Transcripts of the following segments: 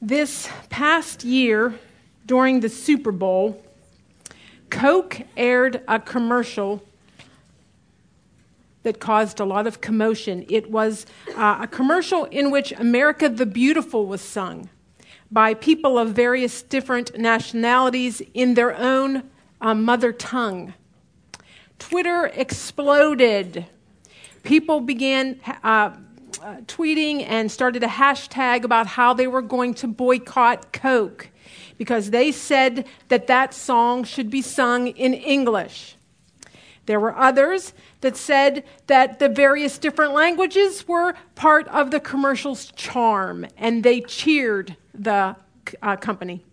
This past year, during the Super Bowl, Coke aired a commercial that caused a lot of commotion. It was uh, a commercial in which America the Beautiful was sung by people of various different nationalities in their own uh, mother tongue. Twitter exploded. People began uh, tweeting and started a hashtag about how they were going to boycott Coke because they said that that song should be sung in English. There were others that said that the various different languages were part of the commercial's charm, and they cheered the uh, company.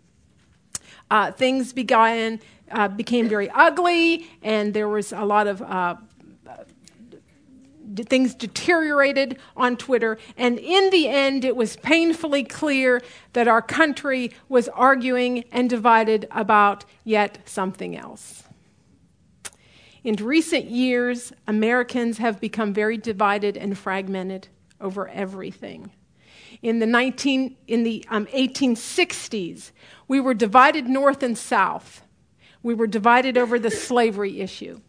Uh, things began, uh, became very ugly, and there was a lot of uh, things deteriorated on Twitter. And in the end, it was painfully clear that our country was arguing and divided about yet something else. In recent years, Americans have become very divided and fragmented over everything. In the, 19, in the um, 1860s, we were divided north and south. We were divided over the slavery issue.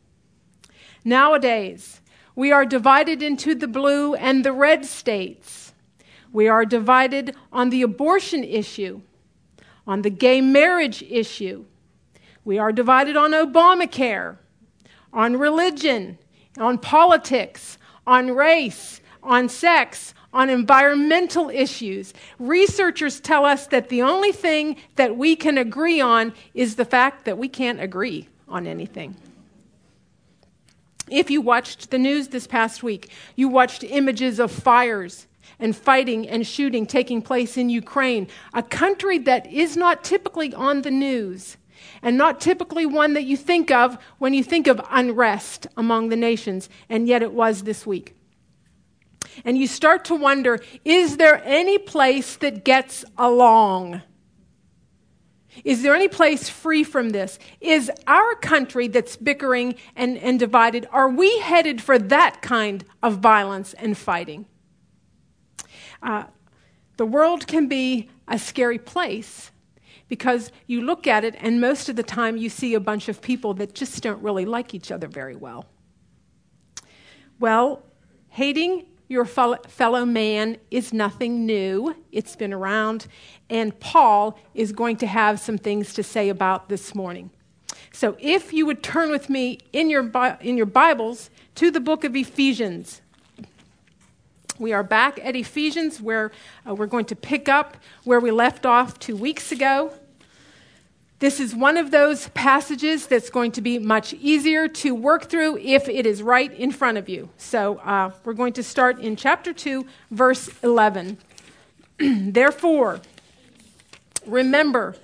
Nowadays, we are divided into the blue and the red states. We are divided on the abortion issue, on the gay marriage issue. We are divided on Obamacare, on religion, on politics, on race, on sex, on environmental issues. Researchers tell us that the only thing that we can agree on is the fact that we can't agree on anything. If you watched the news this past week, you watched images of fires and fighting and shooting taking place in Ukraine, a country that is not typically on the news and not typically one that you think of when you think of unrest among the nations, and yet it was this week. And you start to wonder is there any place that gets along? Is there any place free from this? Is our country that's bickering and, and divided, are we headed for that kind of violence and fighting? Uh, the world can be a scary place because you look at it and most of the time you see a bunch of people that just don't really like each other very well. Well, hating your fellow man is nothing new. It's been around, and Paul is going to have some things to say about this morning. So, if you would turn with me in your, in your Bibles to the book of Ephesians. We are back at Ephesians, where uh, we're going to pick up where we left off two weeks ago. This is one of those passages that's going to be much easier to work through if it is right in front of you. So uh, we're going to start in chapter 2, verse 11. Therefore, remember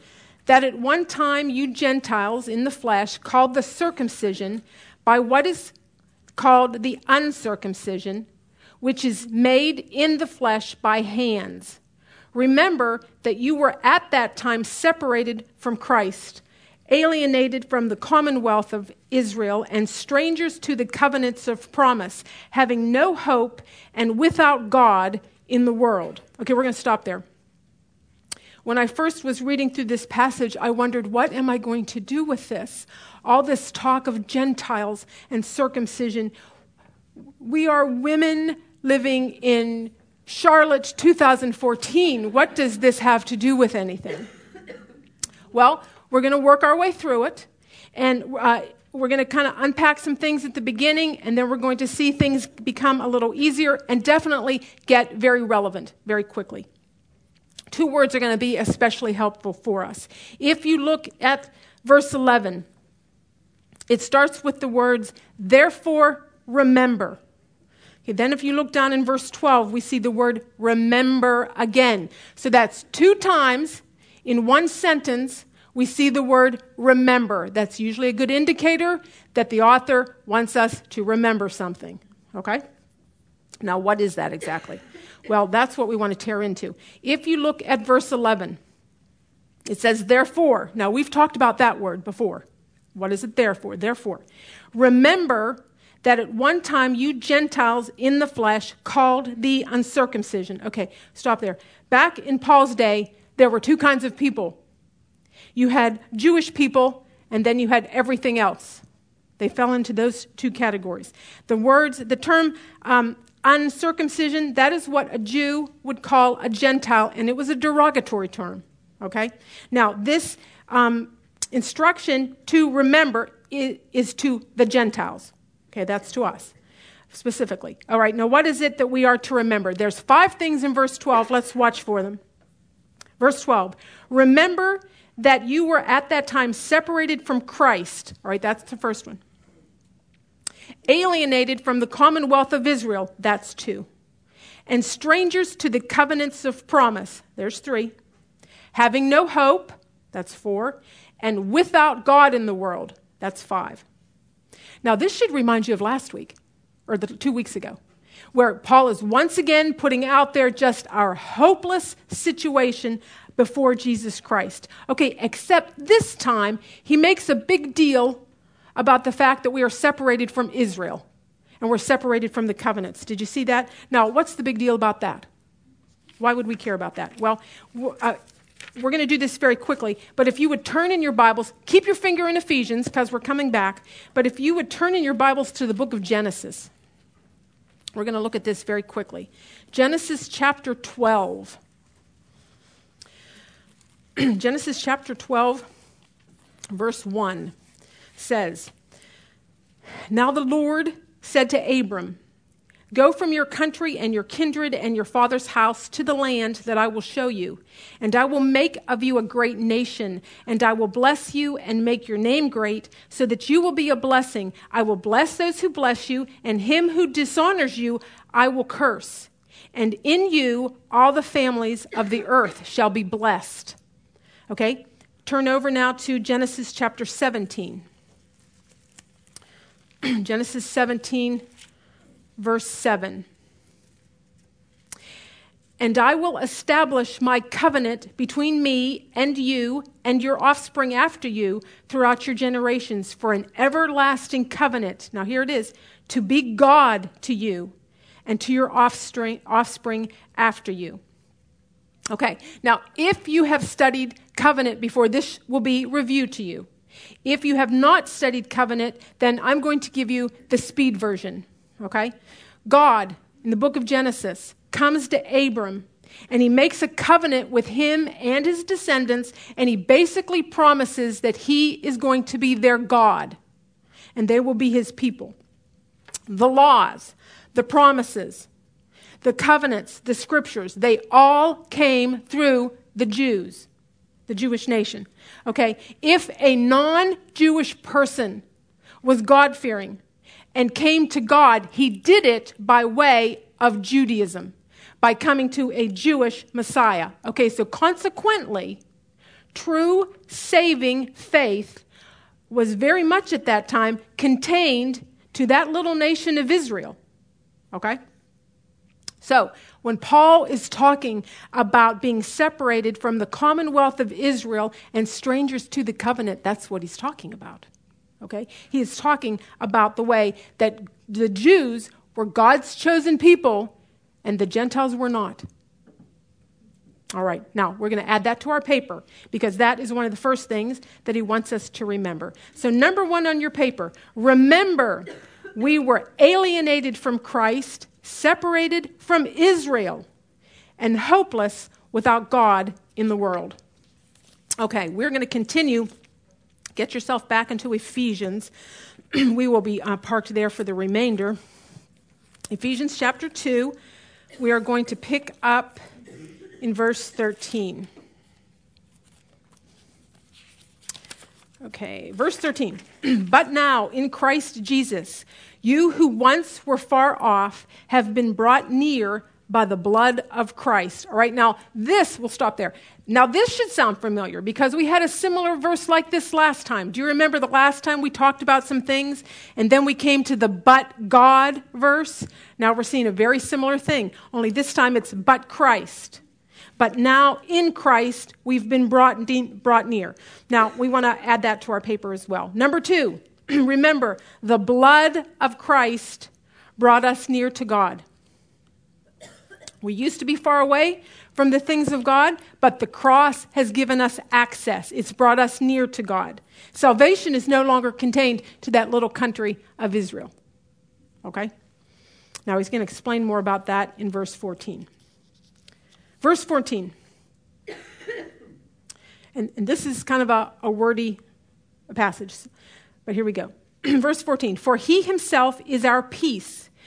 that at one time you Gentiles in the flesh, called the circumcision by what is called the uncircumcision, which is made in the flesh by hands Remember that you were at that time separated from Christ, alienated from the commonwealth of Israel, and strangers to the covenants of promise, having no hope and without God in the world. Okay, we're going to stop there. When I first was reading through this passage, I wondered, what am I going to do with this? All this talk of Gentiles and circumcision. We are women living in Charlotte 2014, what does this have to do with anything? Well, we're going to work our way through it, and uh, we're going to kind of unpack some things at the beginning, and then we're going to see things become a little easier and definitely get very relevant very quickly. Two words are going to be especially helpful for us. If you look at verse 11, it starts with the words, therefore remember. Okay, then, if you look down in verse 12, we see the word remember again. So that's two times in one sentence we see the word remember. That's usually a good indicator that the author wants us to remember something. Okay? Now, what is that exactly? Well, that's what we want to tear into. If you look at verse 11, it says, therefore. Now, we've talked about that word before. What is it there for? Therefore. Remember that at one time you Gentiles in the flesh called the uncircumcision. Okay, stop there. Back in Paul's day, there were two kinds of people you had Jewish people, and then you had everything else. They fell into those two categories. The words, the term um, uncircumcision, that is what a Jew would call a Gentile, and it was a derogatory term. Okay? Now, this um, instruction to remember is, is to the Gentiles. Okay, that's to us specifically. All right, now what is it that we are to remember? There's five things in verse 12. Let's watch for them. Verse 12 Remember that you were at that time separated from Christ. All right, that's the first one. Alienated from the commonwealth of Israel. That's two. And strangers to the covenants of promise. There's three. Having no hope. That's four. And without God in the world. That's five. Now, this should remind you of last week or the, two weeks ago, where Paul is once again putting out there just our hopeless situation before Jesus Christ. Okay, except this time he makes a big deal about the fact that we are separated from Israel and we're separated from the covenants. Did you see that? Now, what's the big deal about that? Why would we care about that? Well, uh, we're going to do this very quickly, but if you would turn in your Bibles, keep your finger in Ephesians because we're coming back, but if you would turn in your Bibles to the book of Genesis, we're going to look at this very quickly. Genesis chapter 12. Genesis chapter 12, verse 1 says, Now the Lord said to Abram, Go from your country and your kindred and your father's house to the land that I will show you. And I will make of you a great nation, and I will bless you and make your name great, so that you will be a blessing. I will bless those who bless you, and him who dishonors you I will curse. And in you all the families of the earth shall be blessed. Okay? Turn over now to Genesis chapter 17. Genesis 17 verse 7. And I will establish my covenant between me and you and your offspring after you throughout your generations for an everlasting covenant. Now, here it is to be God to you and to your offspring, offspring after you. Okay, now, if you have studied covenant before, this will be reviewed to you. If you have not studied covenant, then I'm going to give you the speed version okay? God, in the book of Genesis, comes to Abram and he makes a covenant with him and his descendants, and he basically promises that he is going to be their God and they will be his people. The laws, the promises, the covenants, the scriptures, they all came through the Jews, the Jewish nation. Okay? If a non Jewish person was God fearing, and came to God, he did it by way of Judaism, by coming to a Jewish Messiah. Okay, so consequently, true saving faith was very much at that time contained to that little nation of Israel. Okay? So, when Paul is talking about being separated from the commonwealth of Israel and strangers to the covenant, that's what he's talking about. Okay? He is talking about the way that the Jews were God's chosen people and the Gentiles were not. All right, now we're going to add that to our paper because that is one of the first things that he wants us to remember. So, number one on your paper, remember we were alienated from Christ, separated from Israel, and hopeless without God in the world. Okay, we're going to continue Get yourself back into Ephesians. we will be uh, parked there for the remainder. Ephesians chapter 2, we are going to pick up in verse 13. Okay, verse 13. but now, in Christ Jesus, you who once were far off have been brought near by the blood of Christ. All right, now this, we'll stop there. Now, this should sound familiar because we had a similar verse like this last time. Do you remember the last time we talked about some things and then we came to the but God verse? Now we're seeing a very similar thing, only this time it's but Christ. But now in Christ, we've been brought, de- brought near. Now, we want to add that to our paper as well. Number two, remember, the blood of Christ brought us near to God. We used to be far away, from the things of God, but the cross has given us access. It's brought us near to God. Salvation is no longer contained to that little country of Israel. Okay? Now he's going to explain more about that in verse 14. Verse 14. And, and this is kind of a, a wordy passage, but here we go. verse 14 For he himself is our peace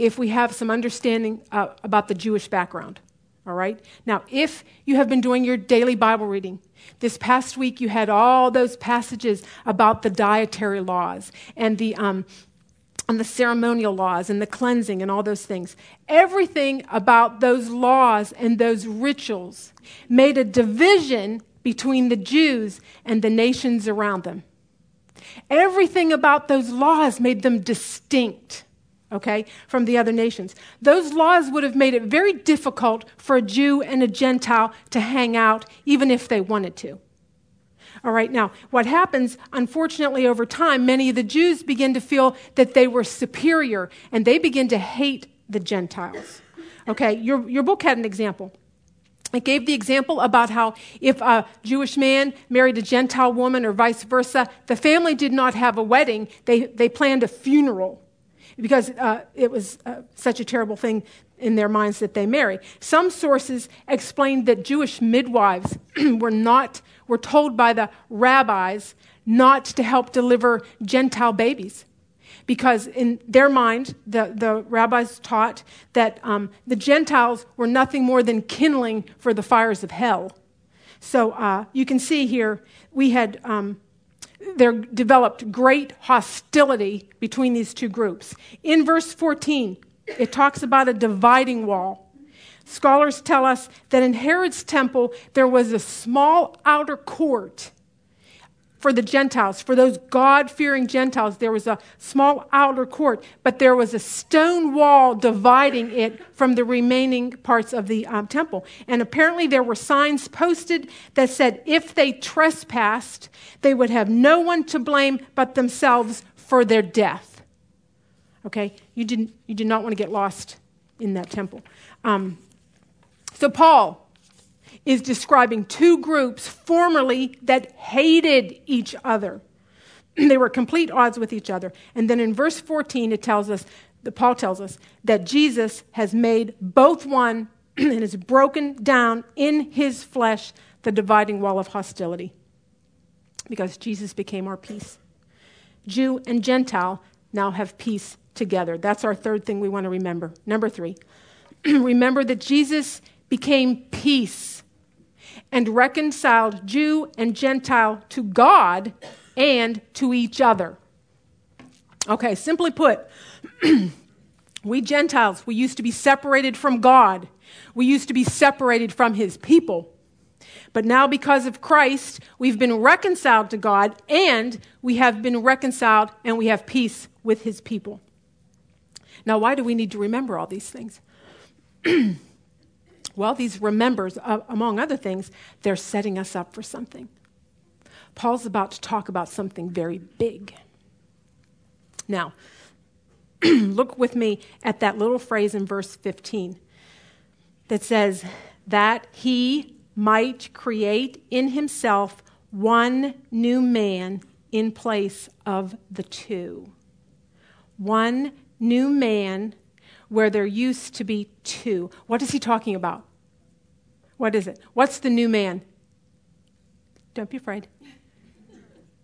if we have some understanding uh, about the Jewish background. All right? Now, if you have been doing your daily Bible reading, this past week you had all those passages about the dietary laws and the, um, and the ceremonial laws and the cleansing and all those things. Everything about those laws and those rituals made a division between the Jews and the nations around them. Everything about those laws made them distinct okay, from the other nations. Those laws would have made it very difficult for a Jew and a Gentile to hang out, even if they wanted to. All right, now, what happens, unfortunately, over time, many of the Jews begin to feel that they were superior and they begin to hate the Gentiles. Okay, your, your book had an example. It gave the example about how if a Jewish man married a Gentile woman or vice versa, the family did not have a wedding, they, they planned a funeral because uh, it was uh, such a terrible thing in their minds that they marry. Some sources explained that Jewish midwives were not were told by the rabbis not to help deliver Gentile babies. Because in their mind, the, the rabbis taught that um, the Gentiles were nothing more than kindling for the fires of hell. So uh, you can see here, we had um, there developed great hostility between these two groups. In verse 14, it talks about a dividing wall. Scholars tell us that in Herod's temple, there was a small outer court for the Gentiles, for those God fearing Gentiles, there was a small outer court, but there was a stone wall dividing it from the remaining parts of the um, temple. And apparently, there were signs posted that said if they trespassed, they would have no one to blame but themselves for their death. Okay? You, didn't, you did not want to get lost in that temple. Um, so, Paul is describing two groups formerly that hated each other. they were complete odds with each other. And then in verse 14, it tells us, Paul tells us, that Jesus has made both one and has broken down in his flesh the dividing wall of hostility. Because Jesus became our peace. Jew and Gentile now have peace together. That's our third thing we want to remember. Number three, remember that Jesus became peace and reconciled Jew and Gentile to God and to each other. Okay, simply put, we Gentiles, we used to be separated from God. We used to be separated from his people. But now, because of Christ, we've been reconciled to God and we have been reconciled and we have peace with his people. Now, why do we need to remember all these things? Well, these remembers, uh, among other things, they're setting us up for something. Paul's about to talk about something very big. Now, look with me at that little phrase in verse 15 that says, that he might create in himself one new man in place of the two. One new man where there used to be two. What is he talking about? What is it? What's the new man? Don't be afraid.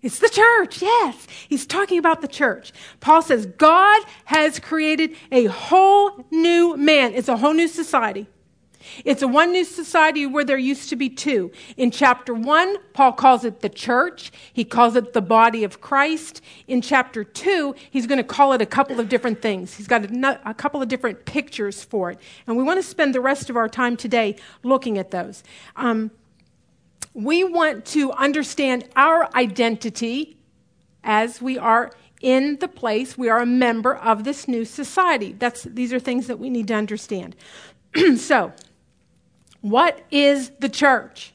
It's the church, yes. He's talking about the church. Paul says God has created a whole new man. It's a whole new society. It's a one new society where there used to be two. In chapter one, Paul calls it the church. He calls it the body of Christ. In chapter two, he's going to call it a couple of different things. He's got a, a couple of different pictures for it. And we want to spend the rest of our time today looking at those. Um, we want to understand our identity as we are in the place, we are a member of this new society. That's, these are things that we need to understand. so, what is the church?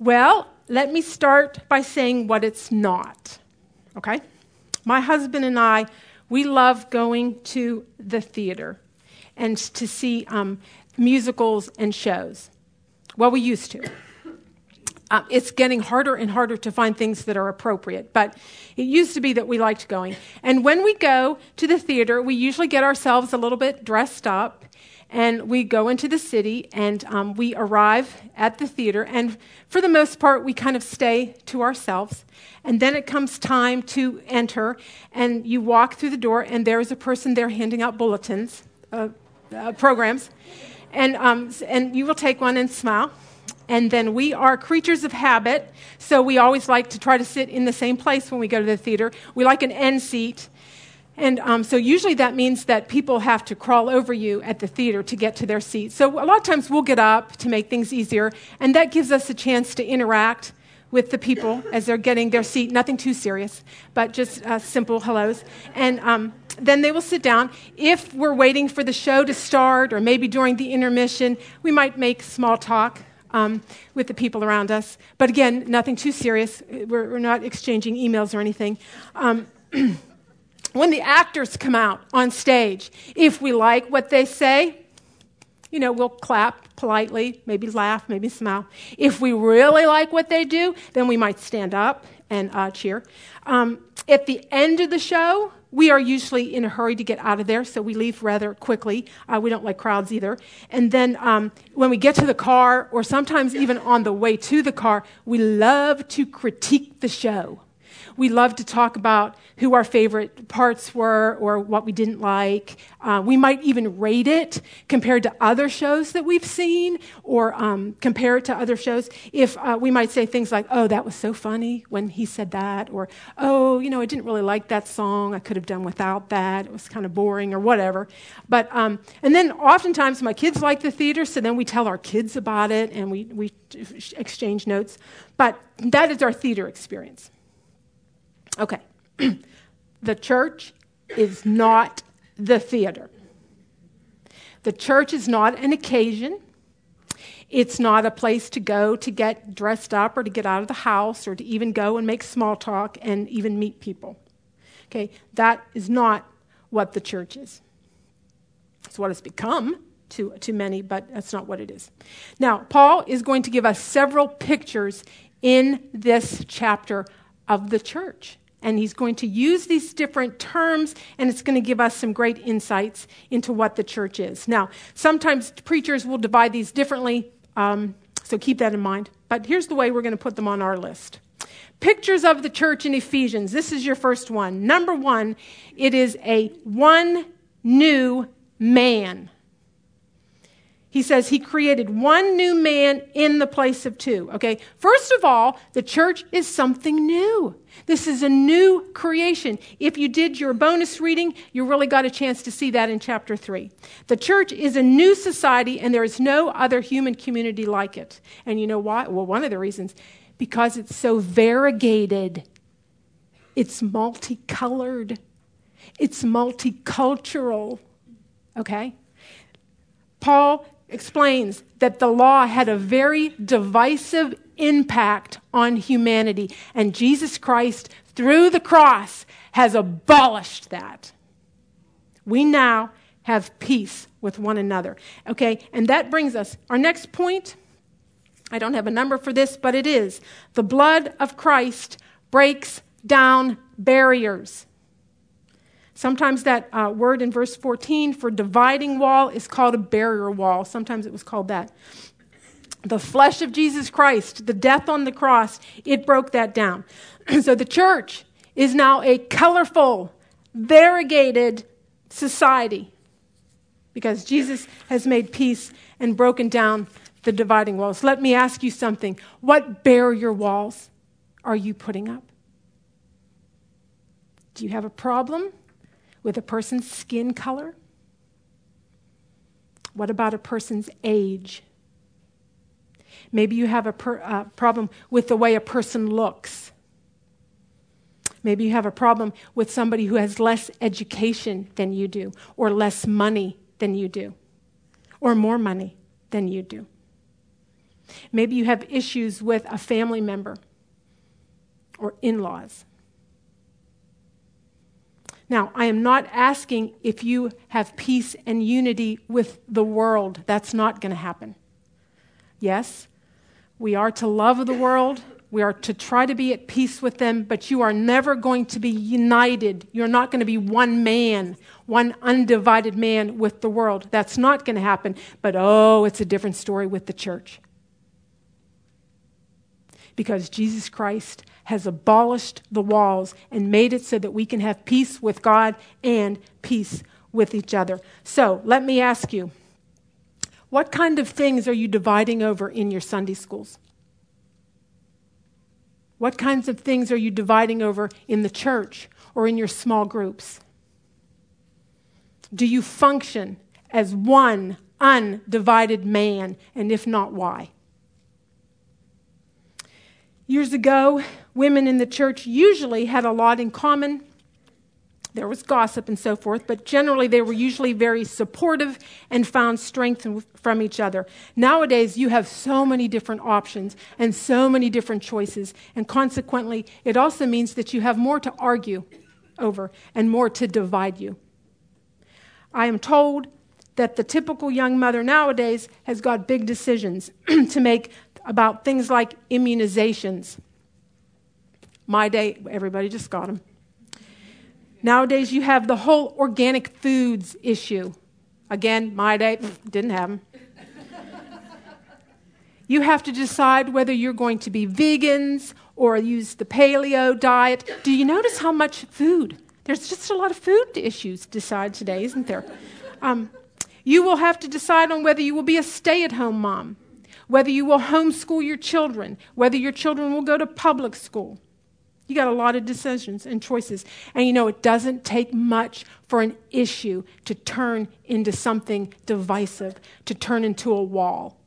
Well, let me start by saying what it's not. Okay? My husband and I, we love going to the theater and to see um, musicals and shows. Well, we used to. Uh, it's getting harder and harder to find things that are appropriate, but it used to be that we liked going. And when we go to the theater, we usually get ourselves a little bit dressed up and we go into the city and um, we arrive at the theater. And for the most part we kind of stay to ourselves. And then it comes time to enter and you walk through the door and there's a person there handing out bulletins uh, uh, programs. And, um, and you will take one and smile. And then we are creatures of habit. So we always like to try to sit in the same place when we go to the theater. We like an end seat and um, so usually that means that people have to crawl over you at the theater to get to their seat. So a lot of times we'll get up to make things easier, and that gives us a chance to interact with the people as they're getting their seat. Nothing too serious, but just uh, simple hellos. And um, then they will sit down. If we're waiting for the show to start, or maybe during the intermission, we might make small talk. Um, with the people around us. But again, nothing too serious. We're, we're not exchanging emails or anything. When the actors come out on stage, if we like what they say, you know, we'll clap politely, maybe laugh, maybe smile. If we really like what they do, then we might stand up and uh, cheer. Um, at the end of the show, we are usually in a hurry to get out of there, so we leave rather quickly. Uh, we don't like crowds either. And then um, when we get to the car, or sometimes even on the way to the car, we love to critique the show. We love to talk about who our favorite parts were or what we didn't like. Uh, we might even rate it compared to other shows that we've seen or um, compare it to other shows. If uh, we might say things like, oh, that was so funny when he said that, or oh, you know, I didn't really like that song. I could have done without that. It was kind of boring or whatever. But, um, and then oftentimes my kids like the theater, so then we tell our kids about it and we, we exchange notes. But that is our theater experience. Okay. the church is not the theater. The church is not an occasion. It's not a place to go to get dressed up or to get out of the house or to even go and make small talk and even meet people. Okay, that is not what the church is. It's what it's become to, to many, but that's not what it is. Now, Paul is going to give us several pictures in this chapter of the church. And he's going to use these different terms, and it's going to give us some great insights into what the church is. Now, sometimes preachers will divide these differently, um, so keep that in mind. But here's the way we're going to put them on our list Pictures of the church in Ephesians. This is your first one. Number one, it is a one new man. He says he created one new man in the place of two. Okay, first of all, the church is something new. This is a new creation. If you did your bonus reading, you really got a chance to see that in chapter 3. The church is a new society, and there is no other human community like it. And you know why? Well, one of the reasons, because it's so variegated, it's multicolored, it's multicultural. Okay? Paul explains that the law had a very divisive impact on humanity, and Jesus Christ, through the cross, has abolished that. We now have peace with one another. Okay, and that brings us our next point. I don't have a number for this, but it is the blood of Christ breaks down barriers. Sometimes that uh, word in verse 14 for dividing wall is called a barrier wall. Sometimes it was called that. The flesh of Jesus Christ, the death on the cross, it broke that down. so the church is now a colorful, variegated society because Jesus has made peace and broken down the dividing walls. Let me ask you something. What barrier walls are you putting up? Do you have a problem with a person's skin color? What about a person's age? Maybe you have a per, uh, problem with the way a person looks. Maybe you have a problem with somebody who has less education than you do, or less money than you do, or more money than you do. Maybe you have issues with a family member or in laws. Now, I am not asking if you have peace and unity with the world. That's not going to happen. Yes, we are to love the world. We are to try to be at peace with them, but you are never going to be united. You're not going to be one man, one undivided man with the world. That's not going to happen. But oh, it's a different story with the church. Because Jesus Christ has abolished the walls and made it so that we can have peace with God and peace with each other. So let me ask you what kind of things are you dividing over in your Sunday schools? What kinds of things are you dividing over in the church or in your small groups? Do you function as one undivided man? And if not, why? Years ago, women in the church usually had a lot in common. There was gossip and so forth, but generally they were usually very supportive and found strength from each other. Nowadays, you have so many different options and so many different choices, and consequently, it also means that you have more to argue over and more to divide you. I am told that the typical young mother nowadays has got big decisions to make about things like immunizations. My day, everybody just got them. Nowadays, you have the whole organic foods issue. Again, my day, didn't have them. you have to decide whether you're going to be vegans or use the paleo diet. Do you notice how much food? There's just a lot of food issues to decide today, isn't there? Um, you will have to decide on whether you will be a stay at home mom whether you will homeschool your children, whether your children will go to public school. You got a lot of decisions and choices. And you know, it doesn't take much for an issue to turn into something divisive, to turn into a wall.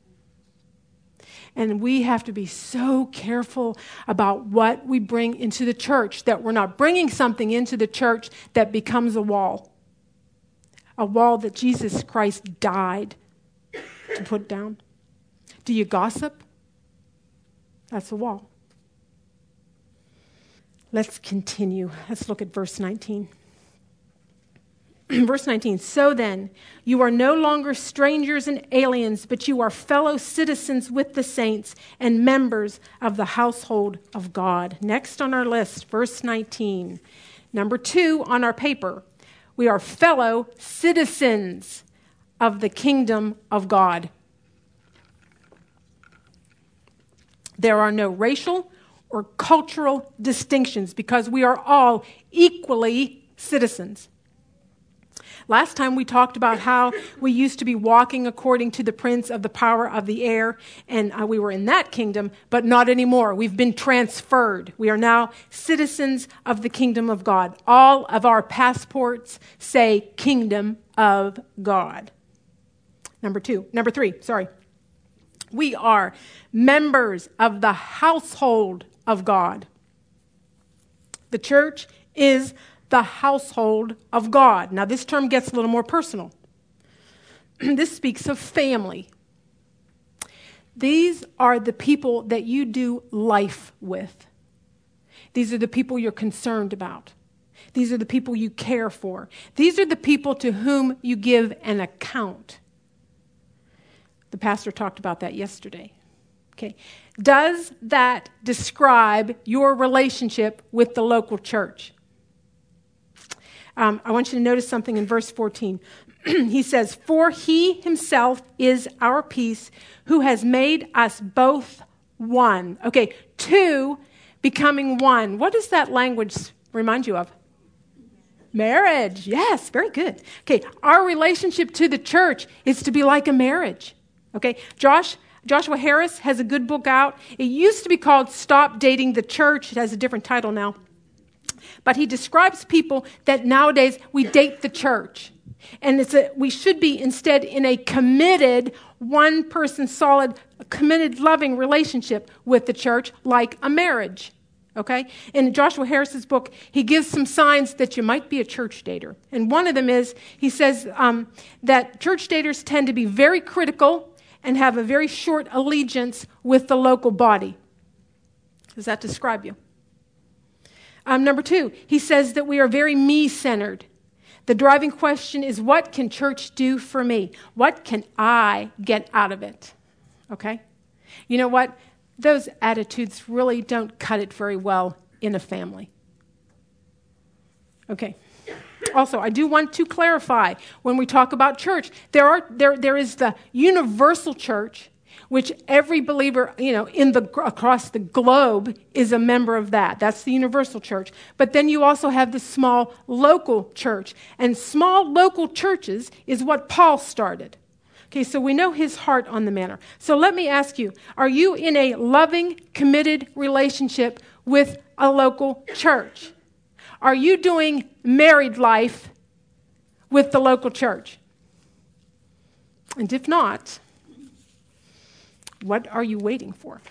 And we have to be so careful about what we bring into the church that we're not bringing something into the church that becomes a wall. A wall that Jesus Christ died to put down. Do you gossip? That's a wall. Let's continue. Let's look at verse 19. verse 19 So then, you are no longer strangers and aliens, but you are fellow citizens with the saints and members of the household of God. Next on our list, verse 19. Number two on our paper, we are fellow citizens of the kingdom of God. There are no racial or cultural distinctions because we are all equally citizens. Last time we talked about how we used to be walking according to the prince of the power of the air, and uh, we were in that kingdom, but not anymore. We've been transferred. We are now citizens of the kingdom of God. All of our passports say kingdom of God. Number two, number three, sorry. We are members of the household of God. The church is the household of God. Now, this term gets a little more personal. this speaks of family. These are the people that you do life with. These are the people you're concerned about. These are the people you care for. These are the people to whom you give an account. The pastor talked about that yesterday. Okay. Does that describe your relationship with the local church? Um, I want you to notice something in verse 14. he says, For he himself is our peace, who has made us both one. Okay, two becoming one. What does that language remind you of? Marriage. Yes, very good. Okay, our relationship to the church is to be like a marriage. Okay, Josh. Joshua Harris has a good book out. It used to be called Stop Dating the Church. It has a different title now. But he describes people that nowadays we date the church. And it's a, we should be instead in a committed, one person solid, committed, loving relationship with the church, like a marriage. Okay? In Joshua Harris's book, he gives some signs that you might be a church dater. And one of them is he says um, that church daters tend to be very critical and have a very short allegiance with the local body. Does that describe you? Um, number two, he says that we are very me centered. The driving question is what can church do for me? What can I get out of it? Okay? You know what? Those attitudes really don't cut it very well in a family. Okay. Also, I do want to clarify when we talk about church, there, are, there, there is the universal church, which every believer, you know, in the, across the globe is a member of that. That's the universal church. But then you also have the small local church. And small local churches is what Paul started. Okay, so we know his heart on the matter. So let me ask you are you in a loving, committed relationship with a local church? Are you doing married life with the local church? And if not, what are you waiting for?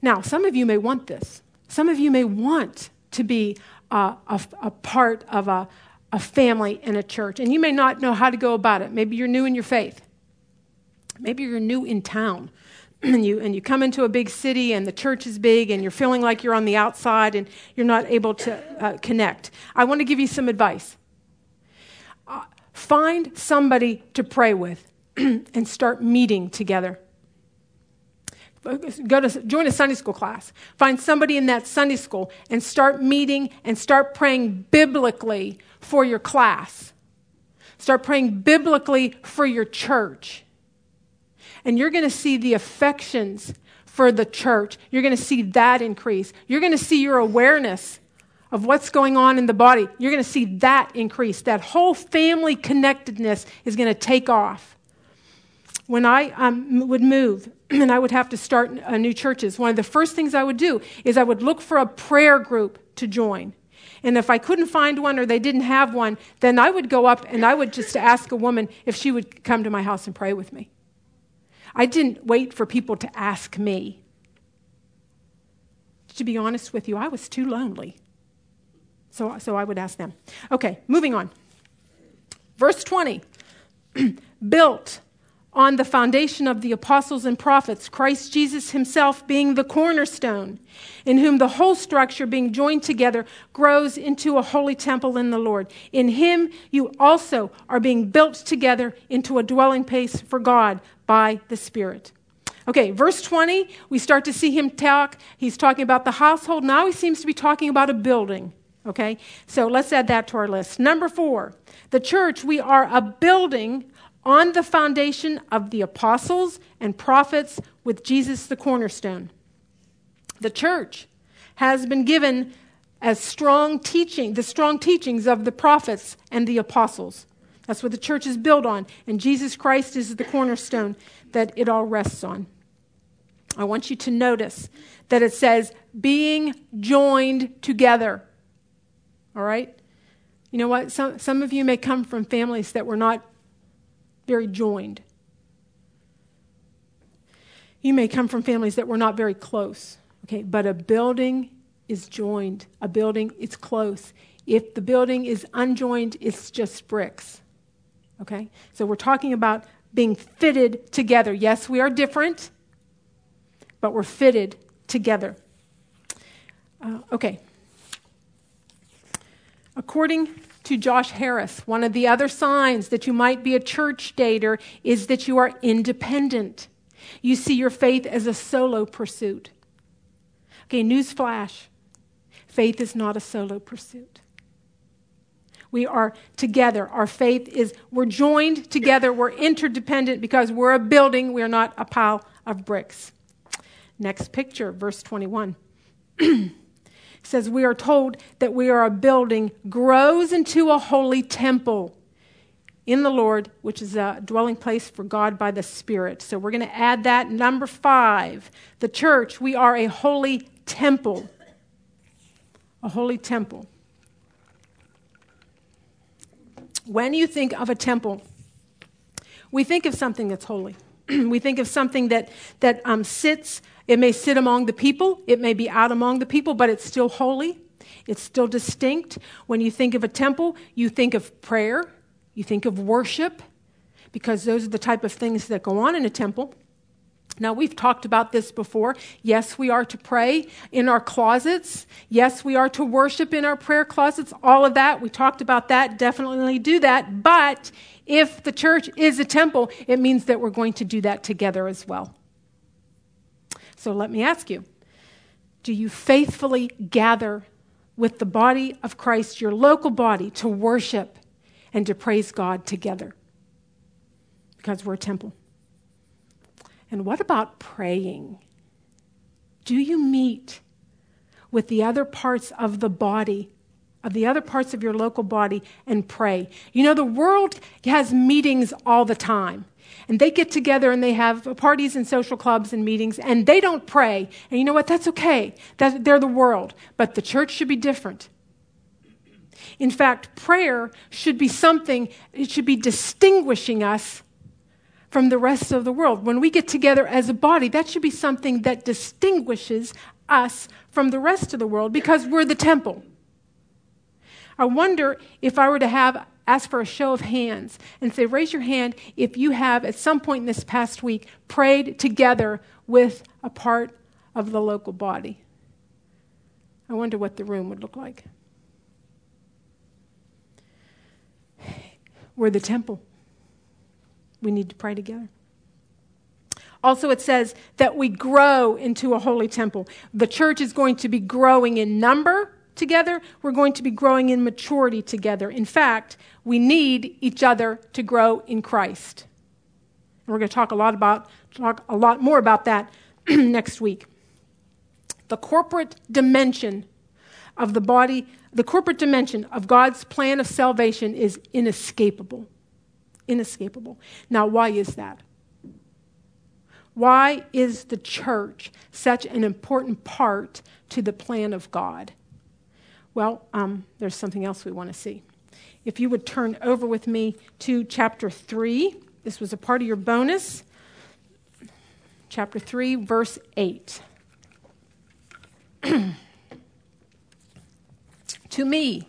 Now, some of you may want this. Some of you may want to be a, a part of a, a family in a church, and you may not know how to go about it. Maybe you're new in your faith. Maybe you're new in town. and you and you come into a big city and the church is big and you're feeling like you're on the outside and you're not able to uh, connect i want to give you some advice uh, find somebody to pray with and start meeting together. Go to join a Sunday school class. Find somebody in that Sunday school and start meeting and start praying biblically for your class. Start praying biblically for your church. And you're going to see the affections for the church. You're going to see that increase. You're going to see your awareness of what's going on in the body. You're going to see that increase. That whole family connectedness is going to take off when I um, would move and I would have to start uh, new churches, one of the first things I would do is I would look for a prayer group to join. And if I couldn't find one or they didn't have one, then I would go up and I would just ask a woman if she would come to my house and pray with me. I didn't wait for people to ask me. To be honest with you, I was too lonely. So, so I would ask them. Okay, moving on. Verse 20 built on the foundation of the apostles and prophets, Christ Jesus himself being the cornerstone, in whom the whole structure, being joined together, grows into a holy temple in the Lord. In him you also are being built together into a dwelling place for God by the Spirit. Okay, verse 20, we start to see him talk. He's talking about the household. Now he seems to be talking about a building. Okay, so let's add that to our list. Number four, the church, we are a building on the foundation of the apostles and prophets with Jesus the cornerstone. The church has been given as strong teaching, the strong teachings of the prophets and the apostles. That's what the church is built on, and Jesus Christ is the cornerstone that it all rests on. I want you to notice that it says being joined together. All right? You know what? Some, some of you may come from families that were not very joined. You may come from families that were not very close, okay, but a building is joined. A building is close. If the building is unjoined, it's just bricks. Okay? So we're talking about being fitted together. Yes, we are different, but we're fitted together. Uh, okay. According to Josh Harris, one of the other signs that you might be a church dater is that you are independent. You see your faith as a solo pursuit. Okay, newsflash faith is not a solo pursuit. We are together. Our faith is, we're joined together. We're interdependent because we're a building. We are not a pile of bricks. Next picture, verse 21. It says, We are told that we are a building, grows into a holy temple in the Lord, which is a dwelling place for God by the Spirit. So we're going to add that. Number five, the church, we are a holy temple. A holy temple. When you think of a temple, we think of something that's holy. we think of something that, that um, sits, it may sit among the people, it may be out among the people, but it's still holy. It's still distinct. When you think of a temple, you think of prayer, you think of worship, because those are the type of things that go on in a temple. Now, we've talked about this before. Yes, we are to pray in our closets. Yes, we are to worship in our prayer closets. All of that. We talked about that. Definitely do that. But if the church is a temple, it means that we're going to do that together as well. So let me ask you do you faithfully gather with the body of Christ, your local body, to worship and to praise God together? Because we're a temple. And what about praying? Do you meet with the other parts of the body, of the other parts of your local body, and pray? You know, the world has meetings all the time. And they get together and they have parties and social clubs and meetings, and they don't pray. And you know what? That's okay. That, they're the world. But the church should be different. In fact, prayer should be something, it should be distinguishing us from the rest of the world. When we get together as a body, that should be something that distinguishes us from the rest of the world because we're the temple. I wonder if I were to have ask for a show of hands and say, raise your hand if you have at some point in this past week prayed together with a part of the local body. I wonder what the room would look like. We're the temple we need to pray together. Also, it says that we grow into a holy temple. The church is going to be growing in number together. We're going to be growing in maturity together. In fact, we need each other to grow in Christ. And we're going to talk a lot about talk a lot more about that next week. The corporate dimension of the body, the corporate dimension of God's plan of salvation is inescapable inescapable. Now, why is that? Why is the church such an important part to the plan of God? Well, um, there's something else we want to see. If you would turn over with me to chapter 3, this was a part of your bonus. Chapter 3, verse 8. to me,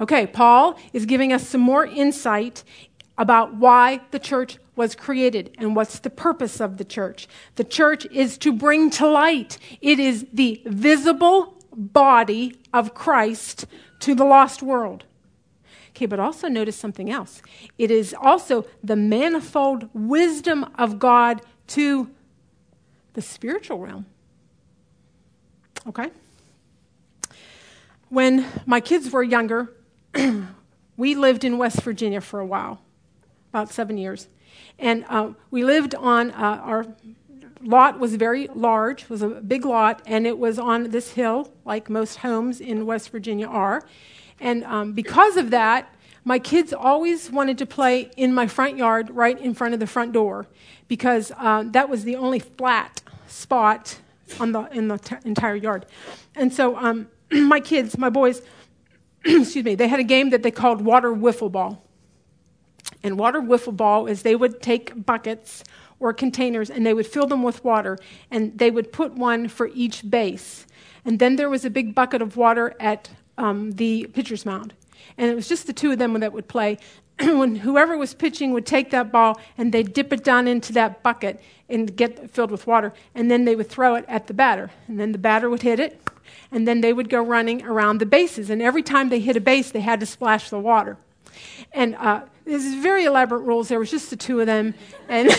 Okay, Paul is giving us some more insight about why the church was created and what's the purpose of the church. The church is to bring to light, it is the visible body of Christ to the lost world. Okay, but also notice something else. It is also the manifold wisdom of God to the spiritual realm. Okay? When my kids were younger, we lived in West Virginia for a while, about seven years. And uh, we lived on uh, our lot was very large, was a big lot, and it was on this hill, like most homes in West Virginia are. And um, because of that, my kids always wanted to play in my front yard, right in front of the front door, because uh, that was the only flat spot on the in the t- entire yard. And so um, my kids, my boys, excuse me, they had a game that they called water wiffle ball. And water wiffle ball is they would take buckets or containers and they would fill them with water and they would put one for each base. And then there was a big bucket of water at um, the pitcher's mound. And it was just the two of them that would play. when whoever was pitching would take that ball and they'd dip it down into that bucket and get filled with water, and then they would throw it at the batter. And then the batter would hit it, and then they would go running around the bases. And every time they hit a base, they had to splash the water. And uh, this is very elaborate rules. There was just the two of them, and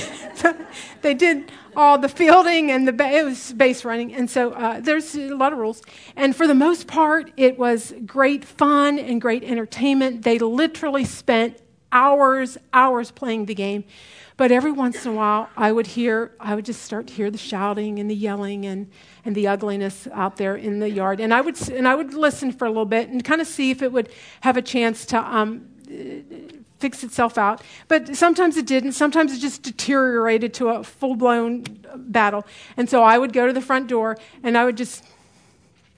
they did all the fielding and the ba- it was base running. And so uh, there's a lot of rules. And for the most part, it was great fun and great entertainment. They literally spent hours, hours playing the game. But every once in a while, I would hear, I would just start to hear the shouting and the yelling and, and the ugliness out there in the yard. And I would, and I would listen for a little bit and kind of see if it would have a chance to um, fix itself out. But sometimes it didn't. Sometimes it just deteriorated to a full blown battle. And so I would go to the front door and I would just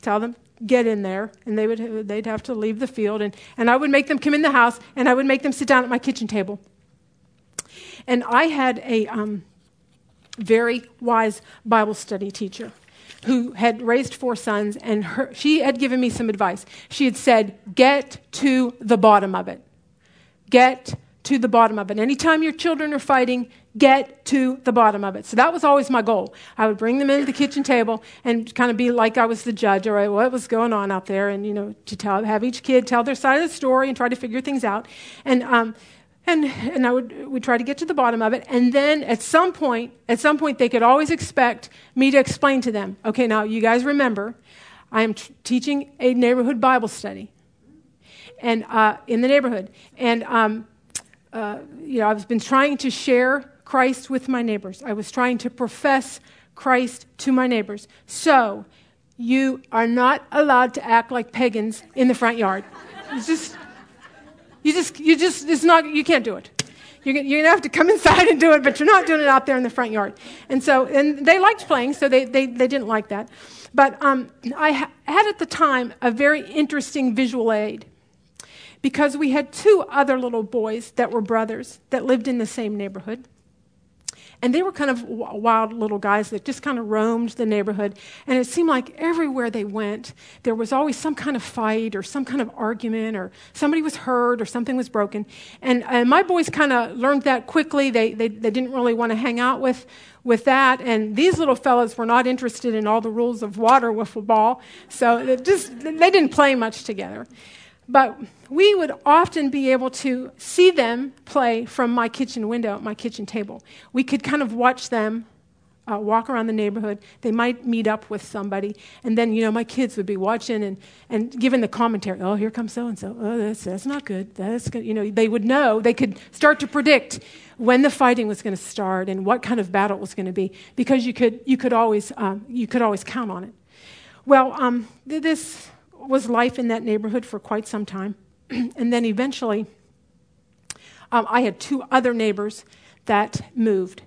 tell them, get in there. And they would, they'd have to leave the field. And, and I would make them come in the house and I would make them sit down at my kitchen table. And I had a um, very wise Bible study teacher who had raised four sons, and her, she had given me some advice. She had said, Get to the bottom of it. Get to the bottom of it. Anytime your children are fighting, get to the bottom of it. So that was always my goal. I would bring them into the kitchen table and kind of be like I was the judge, all right, what was going on out there? And, you know, to tell, have each kid tell their side of the story and try to figure things out. And, um, and, and I would, would try to get to the bottom of it. And then at some point, at some point, they could always expect me to explain to them, okay, now you guys remember, I am t- teaching a neighborhood Bible study and uh, in the neighborhood. And, um, uh, you know, I've been trying to share Christ with my neighbors. I was trying to profess Christ to my neighbors. So, you are not allowed to act like pagans in the front yard. It's just you just, you just, it's not, you can't do it. You're, going to have to come inside and do it, but you're not doing it out there in the front yard. And so, and they liked playing, so they, they, they didn't like that. But um, I ha- had at the time a very interesting visual aid because we had two other little boys that were brothers that lived in the same neighborhood. And they were kind of wild little guys that just kind of roamed the neighborhood. And it seemed like everywhere they went, there was always some kind of fight or some kind of argument or somebody was hurt or something was broken. And, and my boys kind of learned that quickly. They, they, they didn't really want to hang out with, with that. And these little fellows were not interested in all the rules of water wiffle ball. So just, they didn't play much together. But we would often be able to see them play from my kitchen window my kitchen table. We could kind of watch them uh, walk around the neighborhood. They might meet up with somebody. And then, you know, my kids would be watching and, and giving the commentary. Oh, here comes so and so. Oh, that's, that's not good. That's good. You know, they would know. They could start to predict when the fighting was going to start and what kind of battle it was going to be because you could, you could, always, um, you could always count on it. Well, um, this was life in that neighborhood for quite some time. and then eventually, um, I had two other neighbors that moved.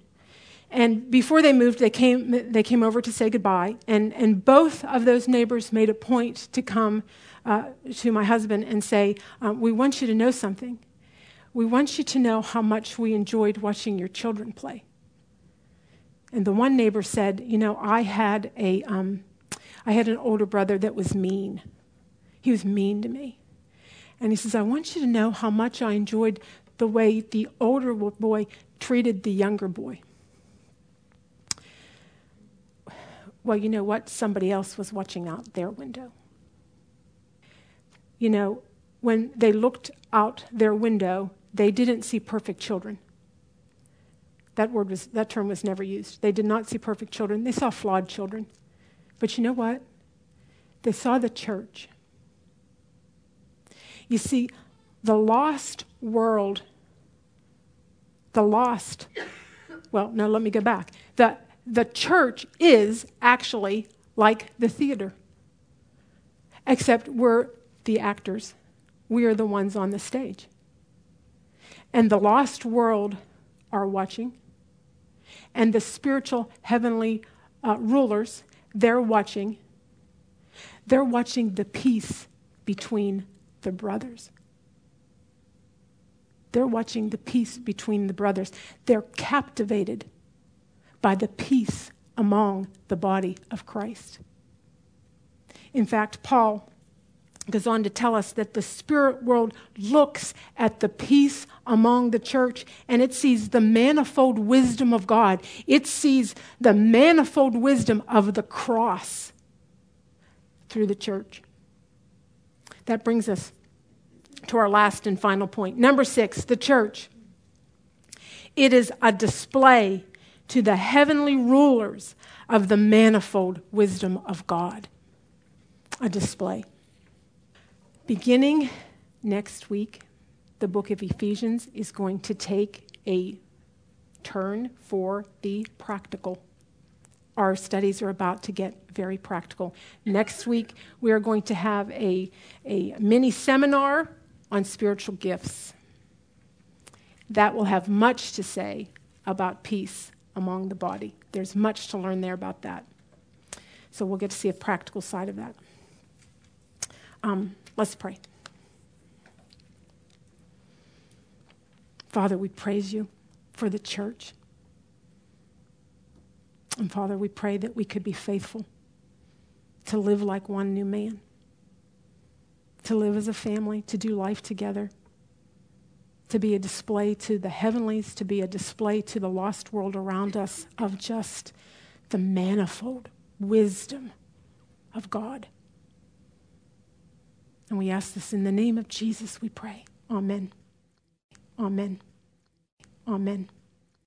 And before they moved, they came, they came over to say goodbye. And, and both of those neighbors made a point to come uh, to my husband and say, um, We want you to know something. We want you to know how much we enjoyed watching your children play. And the one neighbor said, You know, I had, a, um, I had an older brother that was mean. He was mean to me. And he says, I want you to know how much I enjoyed the way the older boy treated the younger boy. Well, you know what? Somebody else was watching out their window. You know, when they looked out their window, they didn't see perfect children. That word was that term was never used. They did not see perfect children. They saw flawed children. But you know what? They saw the church. You see, the lost world, the lost, well, no, let me go back. The, the church is actually like the theater, except we're the actors, we are the ones on the stage. And the lost world are watching, and the spiritual heavenly uh, rulers, they're watching. They're watching the peace between the brothers. They're watching the peace between the brothers. They're captivated by the peace among the body of Christ. In fact, Paul goes on to tell us that the spirit world looks at the peace among the church and it sees the manifold wisdom of God. It sees the manifold wisdom of the cross through the church. That brings us to our last and final point. Number six, the church. It is a display to the heavenly rulers of the manifold wisdom of God. A display. Beginning next week, the book of Ephesians is going to take a turn for the practical. Our studies are about to get very practical. Next week, we are going to have a, a mini seminar on spiritual gifts. That will have much to say about peace among the body. There's much to learn there about that. So we'll get to see a practical side of that. Um, let's pray. Father, we praise you for the church. And Father, we pray that we could be faithful to live like one new man, to live as a family, to do life together, to be a display to the heavenlies, to be a display to the lost world around us of just the manifold wisdom of God. And we ask this in the name of Jesus, we pray. Amen. Amen. Amen.